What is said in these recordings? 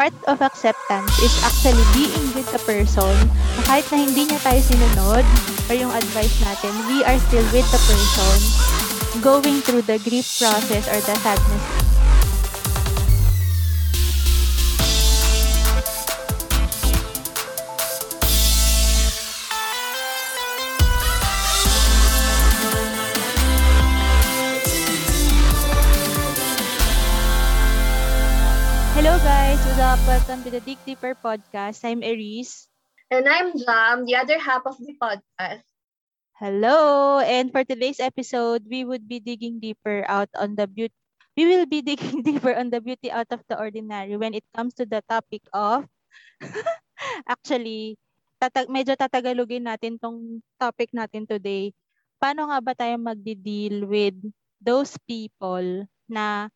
part of acceptance is actually being with the person na kahit na hindi niya tayo sinunod or yung advice natin, we are still with the person going through the grief process or the sadness Hello guys, what's up? Welcome to the Dig Deeper podcast. I'm Eris. And I'm Jam, the other half of the podcast. Hello! And for today's episode, we would be digging deeper out on the beauty we will be digging deeper on the beauty out of the ordinary when it comes to the topic of actually tatag medyo tatagalugin natin tong topic natin today. Paano nga ba tayo magdi-deal with those people na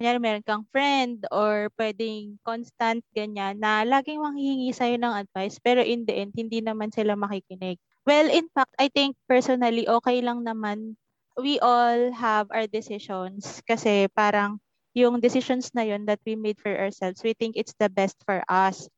kunyari meron kang friend or pwedeng constant ganyan na laging manghihingi sa'yo ng advice pero in the end, hindi naman sila makikinig. Well, in fact, I think personally, okay lang naman we all have our decisions kasi parang yung decisions na yun that we made for ourselves, we think it's the best for us.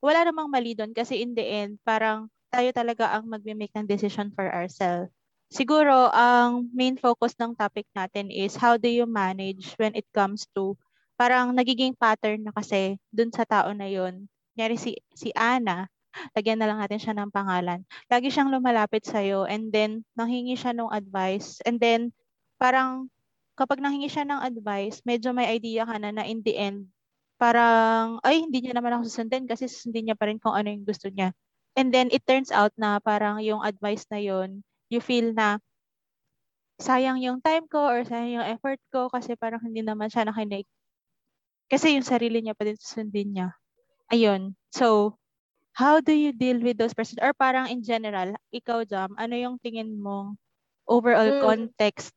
Wala namang mali doon kasi in the end, parang tayo talaga ang magme-make ng decision for ourselves. Siguro, ang main focus ng topic natin is how do you manage when it comes to parang nagiging pattern na kasi dun sa tao na yun. Nyari si, si Ana, lagyan na lang natin siya ng pangalan. Lagi siyang lumalapit sa'yo and then nanghingi siya ng advice and then parang kapag nanghingi siya ng advice, medyo may idea ka na na in the end, parang, ay, hindi niya naman ako susundin kasi susundin niya pa rin kung ano yung gusto niya. And then it turns out na parang yung advice na yon you feel na sayang yung time ko or sayang yung effort ko kasi parang hindi naman siya nakinig. Kasi yung sarili niya pa din susundin niya. Ayun. So, how do you deal with those persons? Or parang in general, ikaw, Jam, ano yung tingin mong overall hmm. context?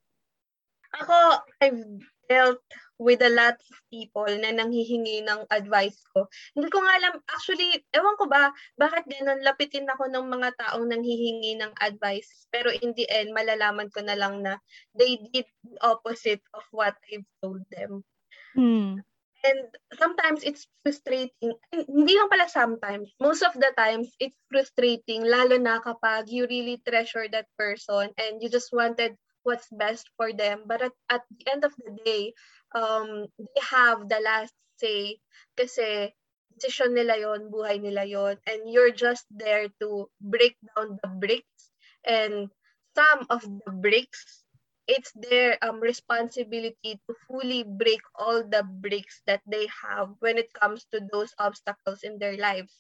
Ako, I've dealt with a lot of people na nanghihingi ng advice ko. Hindi ko nga alam, actually, ewan ko ba, bakit ganun, lapitin ako ng mga taong nanghihingi ng advice. Pero in the end, malalaman ko na lang na they did the opposite of what I've told them. Hmm. And sometimes it's frustrating. Hindi lang pala sometimes. Most of the times, it's frustrating, lalo na kapag you really treasure that person and you just wanted what's best for them. But at, at the end of the day, um, they have the last say kasi decision nila yon buhay nila yon and you're just there to break down the bricks and some of the bricks it's their um, responsibility to fully break all the bricks that they have when it comes to those obstacles in their lives.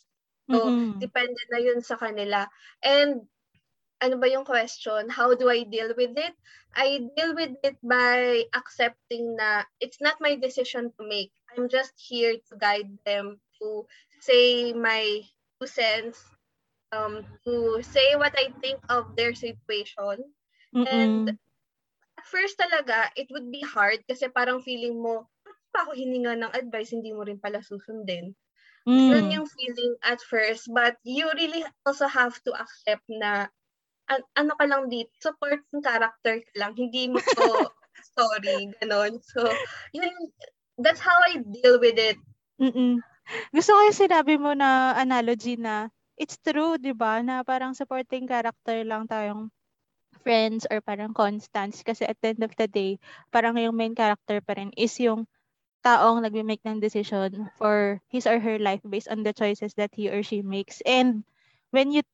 So, mm-hmm. depende na yun sa kanila. And ano ba yung question? How do I deal with it? I deal with it by accepting na it's not my decision to make. I'm just here to guide them to say my two cents, um, to say what I think of their situation. Mm-mm. And at first talaga, it would be hard kasi parang feeling mo, pa ako hininga ng advice, hindi mo rin pala susundin. Mm. Yun yung feeling at first. But you really also have to accept na an- ano ka lang dito, support ng character ka lang, hindi mo to story, ganon. So, yun, that's how I deal with it. Mm-mm. Gusto ko yung sinabi mo na analogy na it's true, di ba? Na parang supporting character lang tayong friends or parang constants kasi at the end of the day, parang yung main character pa rin is yung taong nagme-make ng decision for his or her life based on the choices that he or she makes. And when you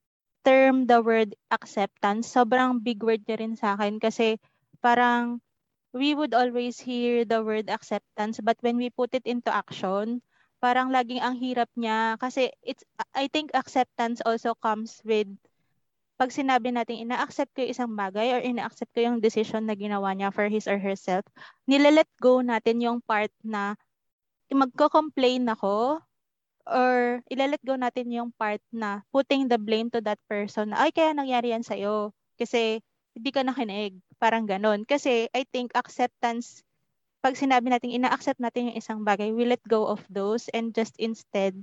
term, the word acceptance, sobrang big word niya rin sa akin kasi parang we would always hear the word acceptance but when we put it into action, parang laging ang hirap niya. Kasi it's I think acceptance also comes with pag sinabi natin ina-accept ko yung isang bagay or ina-accept ko yung decision na ginawa niya for his or herself, nile-let go natin yung part na magko-complain ako or ilalet go natin yung part na putting the blame to that person ay kaya nangyari yan sa'yo kasi hindi ka nakinig. Parang ganon. Kasi I think acceptance, pag sinabi natin ina-accept natin yung isang bagay, we let go of those and just instead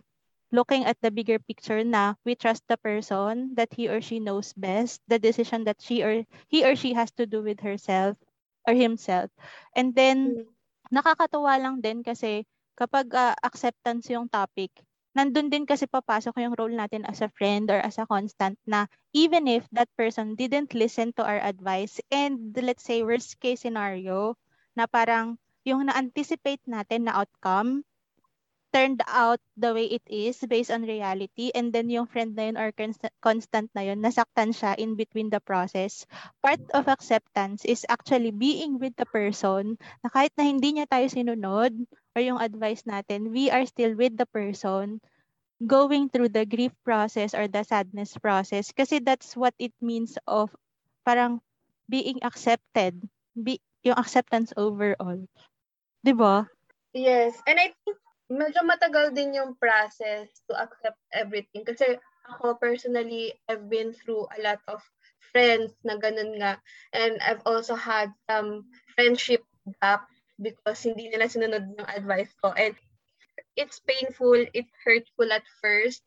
looking at the bigger picture na we trust the person that he or she knows best, the decision that she or he or she has to do with herself or himself. And then, mm. nakakatuwa lang din kasi kapag uh, acceptance yung topic, nandun din kasi papasok yung role natin as a friend or as a constant na even if that person didn't listen to our advice and let's say worst case scenario na parang yung na-anticipate natin na outcome turned out the way it is based on reality and then yung friend na yun or constant na yun, nasaktan siya in between the process. Part of acceptance is actually being with the person na kahit na hindi niya tayo sinunod or yung advice natin, we are still with the person going through the grief process or the sadness process kasi that's what it means of parang being accepted, be, yung acceptance overall. 'Di ba? Yes. And I think medyo matagal din yung process to accept everything. Kasi ako personally, I've been through a lot of friends na ganun nga. And I've also had some friendship gap because hindi nila sinunod yung advice ko. And it's painful, it's hurtful at first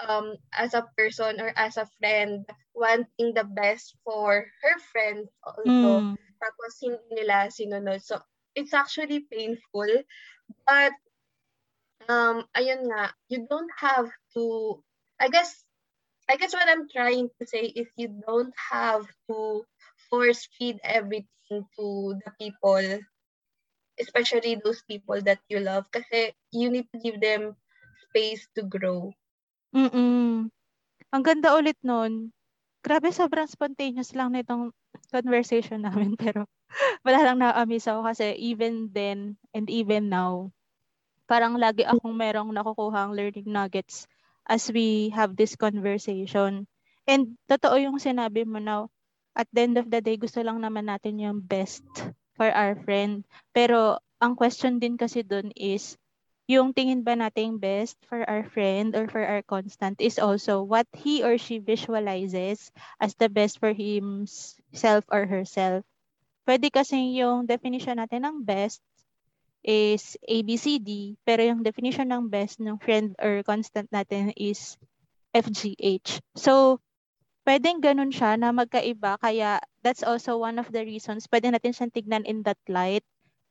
um, as a person or as a friend wanting the best for her friends also. Mm. Tapos hindi nila sinunod. So, it's actually painful. But um, ayun nga, you don't have to, I guess, I guess what I'm trying to say is you don't have to force feed everything to the people, especially those people that you love, kasi you need to give them space to grow. Mm-mm. Ang ganda ulit nun. Grabe, sobrang spontaneous lang nitong conversation namin, pero wala lang na-amaze ako kasi even then and even now, parang lagi akong merong nakukuhang learning nuggets as we have this conversation. And totoo yung sinabi mo na at the end of the day, gusto lang naman natin yung best for our friend. Pero ang question din kasi dun is, yung tingin ba nating best for our friend or for our constant is also what he or she visualizes as the best for himself or herself. Pwede kasi yung definition natin ng best is ABCD, pero yung definition ng best ng friend or constant natin is FGH. So, pwedeng ganun siya na magkaiba, kaya that's also one of the reasons pwede natin siyang tignan in that light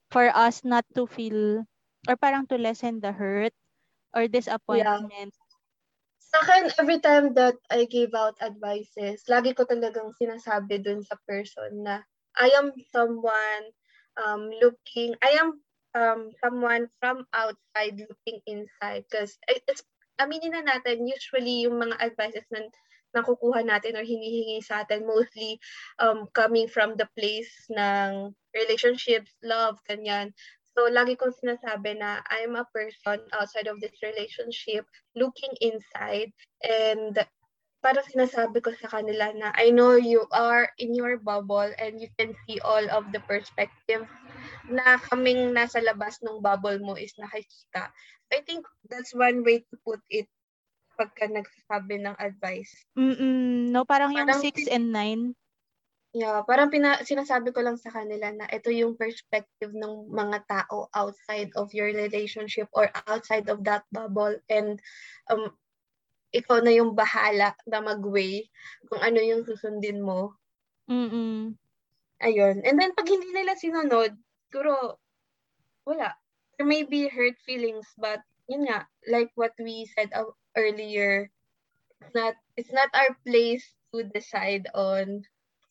for us not to feel or parang to lessen the hurt or disappointment. Yeah. Sa akin, every time that I give out advices, lagi ko talagang sinasabi dun sa person na I am someone um, looking, I am um, someone from outside looking inside. Because, it's, aminin na natin, usually yung mga advices na nakukuha natin or hinihingi sa atin, mostly um, coming from the place ng relationships, love, ganyan. So, lagi kong sinasabi na I'm a person outside of this relationship looking inside and para sinasabi ko sa kanila na I know you are in your bubble and you can see all of the perspective na kaming nasa labas ng bubble mo is nakikita. I think that's one way to put it pagka nagsasabi ng advice. Mm-mm, no, parang, parang yung 6 and 9. Yeah, parang pina, sinasabi ko lang sa kanila na ito yung perspective ng mga tao outside of your relationship or outside of that bubble and um, ikaw na yung bahala na mag-weigh kung ano yung susundin mo. Mm-mm. Ayun. And then, pag hindi nila sinunod, siguro, wala. There may be hurt feelings, but yun nga, like what we said earlier, it's not, it's not our place to decide on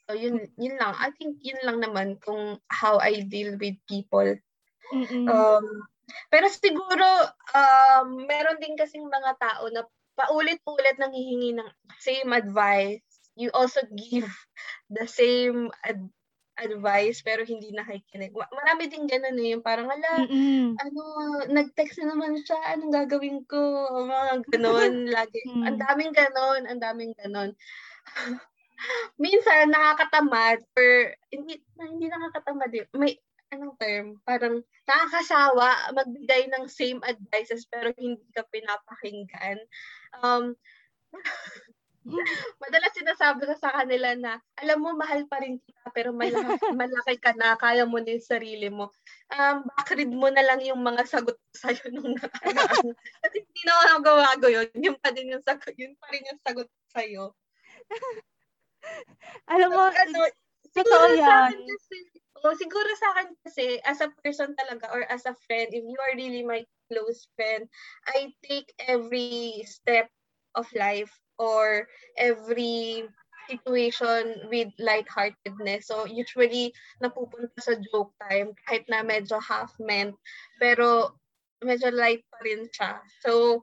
So yun yun lang. I think yun lang naman kung how I deal with people. Mm-mm. Um pero siguro um meron din kasing mga tao na paulit-ulit nang hihingi ng same advice. You also give the same ad- advice pero hindi nakikinig. Marami din ganun eh, yung parang ala, Mm-mm. ano, nag-text na naman siya, anong gagawin ko? Mga ganun lagi. mm. Ang daming ganun, ang daming ganun. Minsan nakakatamad or hindi hindi nakakatamad eh. May anong term, parang nakakasawa magbigay ng same advices pero hindi ka pinapakinggan. Um, madalas sinasabi ko sa kanila na, alam mo, mahal pa rin kita, pero malaki, malaki ka na, kaya mo din sarili mo. Um, backread mo na lang yung mga sagot sa'yo nung nakaraan. Kasi hindi na ako gawago yun. Yun pa din yung sagot, yun pa rin yung sagot sa'yo. alam mo, ano, Totoo yan. Kasi, oh, siguro sa akin kasi, as a person talaga, or as a friend, if you are really my close friend, I take every step of life or every situation with lightheartedness. So, usually, napupunta sa joke time kahit na medyo half-meant. Pero, medyo light pa rin siya. So,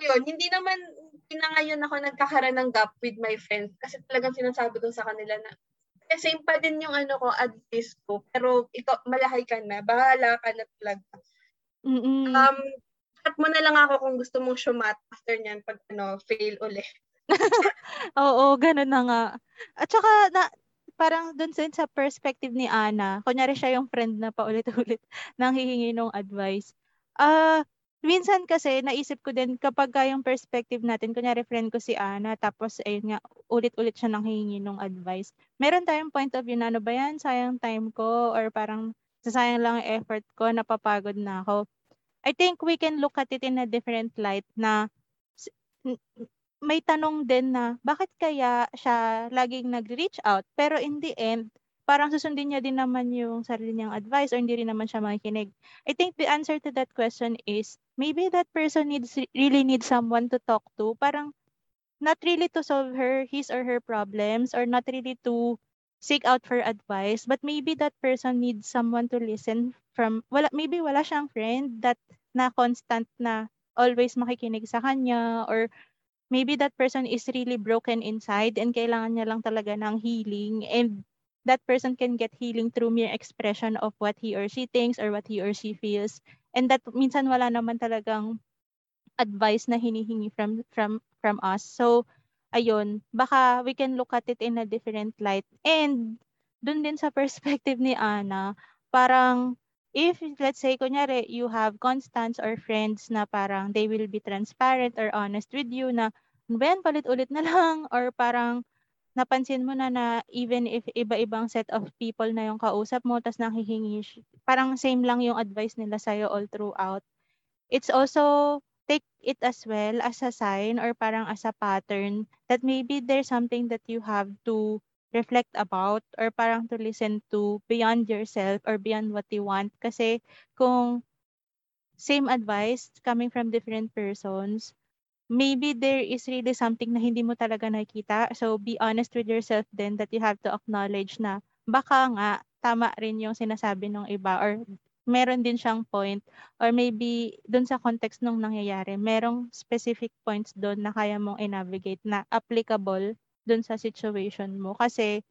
ayun, hindi naman, hindi na ngayon ako nagkakaroon ng gap with my friends kasi talagang sinasabi ko sa kanila na eh, same pa din yung ano ko, advice ko. Pero ikaw, malahay ka na. Bahala ka na talaga. Mm-mm. Um, chat mo na lang ako kung gusto mong shumat after niyan pag ano, fail ulit. Oo, ganun na nga. At saka, na, parang dun sa, sa perspective ni Ana, kunyari siya yung friend na paulit-ulit nang hihingi ng advice. Ah, uh, minsan kasi naisip ko din kapag yung perspective natin, kunyari friend ko si Ana, tapos ayun nga, ulit-ulit siya nang hihingi ng advice. Meron tayong point of view na ano ba yan, sayang time ko, or parang sasayang lang effort ko, napapagod na ako. I think we can look at it in a different light na may tanong din na bakit kaya siya laging nag-reach out pero in the end parang susundin niya din naman yung sarili niyang advice or hindi rin naman siya makikinig. I think the answer to that question is maybe that person needs really needs someone to talk to. Parang not really to solve her his or her problems or not really to seek out for advice but maybe that person needs someone to listen from wala maybe wala siyang friend that na constant na always makikinig sa kanya or maybe that person is really broken inside and kailangan niya lang talaga ng healing and that person can get healing through mere expression of what he or she thinks or what he or she feels. And that minsan wala naman talagang advice na hinihingi from from from us. So ayun baka we can look at it in a different light. And dun din sa perspective ni Ana parang if let's say kunyari you have constants or friends na parang they will be transparent or honest with you na ben palit-ulit na lang. Or parang napansin mo na na even if iba-ibang set of people na yung kausap mo tas nanghihingi parang same lang yung advice nila sa'yo all throughout. It's also take it as well as a sign or parang as a pattern that maybe there's something that you have to reflect about or parang to listen to beyond yourself or beyond what you want. Kasi kung same advice coming from different persons, maybe there is really something na hindi mo talaga nakikita. So be honest with yourself then that you have to acknowledge na baka nga tama rin yung sinasabi ng iba or meron din siyang point or maybe doon sa context nung nangyayari, merong specific points doon na kaya mong i-navigate na applicable dun sa situation mo. Kasi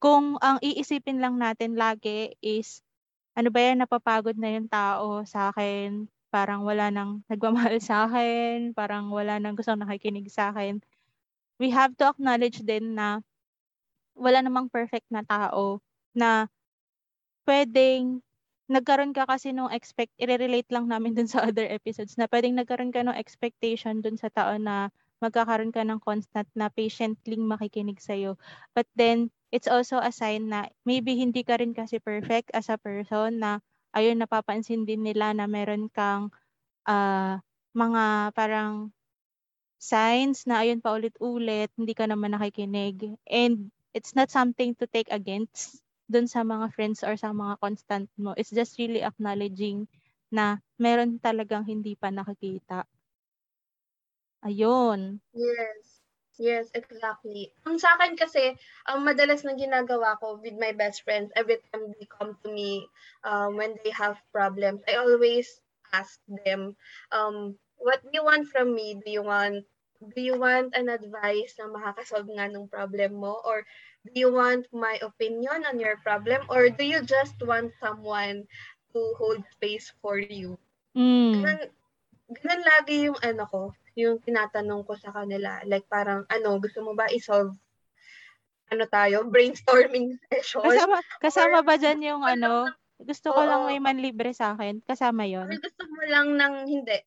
kung ang iisipin lang natin lagi is ano ba yan, napapagod na yung tao sa akin, parang wala nang nagmamahal sa akin, parang wala nang gusto nakikinig sa akin. We have to acknowledge din na wala namang perfect na tao na pwedeng nagkaroon ka kasi nung expect, i-relate lang namin dun sa other episodes na pwedeng nagkaroon ka nung expectation dun sa tao na magkakaroon ka ng constant na patiently makikinig sa'yo. But then, it's also a sign na maybe hindi ka rin kasi perfect as a person na ayun, napapansin din nila na meron kang uh, mga parang signs na ayun paulit-ulit, hindi ka naman nakikinig. And it's not something to take against dun sa mga friends or sa mga constant mo. It's just really acknowledging na meron talagang hindi pa nakikita. Ayun. Yes. Yes, exactly. Ang sa akin kasi, ang um, madalas na ginagawa ko with my best friends, every time they come to me um, when they have problems, I always ask them, um, what do you want from me? Do you want do you want an advice na makakasolve nga ng problem mo? Or do you want my opinion on your problem? Or do you just want someone to hold space for you? Mm. Ganun, ganun lagi yung ano ko, yung tinatanong ko sa kanila. Like parang, ano, gusto mo ba i-solve ano tayo, brainstorming session? Kasama, kasama ba dyan yung ano, gusto ko oo, lang may manlibre sa akin. Kasama yon Or gusto mo lang ng, hindi.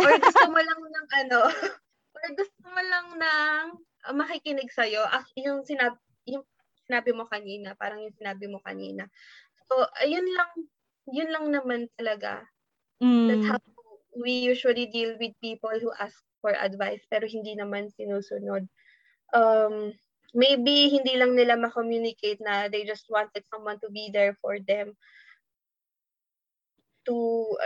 Or gusto mo lang ng ano, or gusto mo lang ng uh, makikinig sa'yo. Ah, yung sinabi, yung sinabi mo kanina, parang yung sinabi mo kanina. So, ayun lang, yun lang naman talaga. Mm. That's how we usually deal with people who ask for advice pero hindi naman sinusunod. Um, maybe hindi lang nila ma-communicate na they just wanted someone to be there for them to,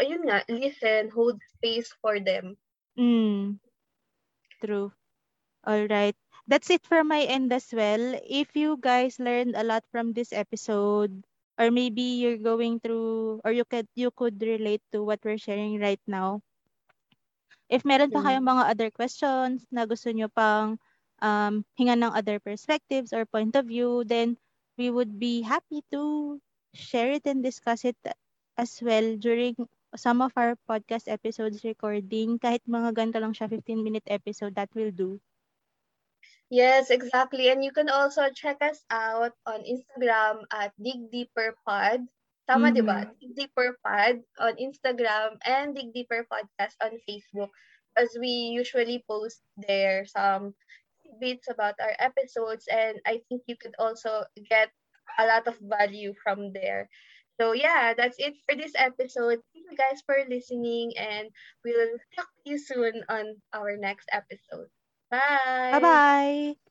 ayun nga, listen, hold space for them. Mm. True. All right. That's it for my end as well. If you guys learned a lot from this episode, or maybe you're going through, or you could you could relate to what we're sharing right now. If meron pa kayong mga other questions na gusto nyo pang um, hingan ng other perspectives or point of view, then we would be happy to share it and discuss it as well during some of our podcast episodes recording. Kahit mga ganito lang siya, 15-minute episode, that will do. Yes, exactly. And you can also check us out on Instagram at Dig Deeper Pod. Tama, mm-hmm. di ba? Dig Deeper Pod on Instagram and Dig Deeper Podcast on Facebook. As we usually post there some bits about our episodes. And I think you could also get a lot of value from there. So yeah, that's it for this episode. Thank you guys for listening and we'll talk to you soon on our next episode. Bye. Bye-bye.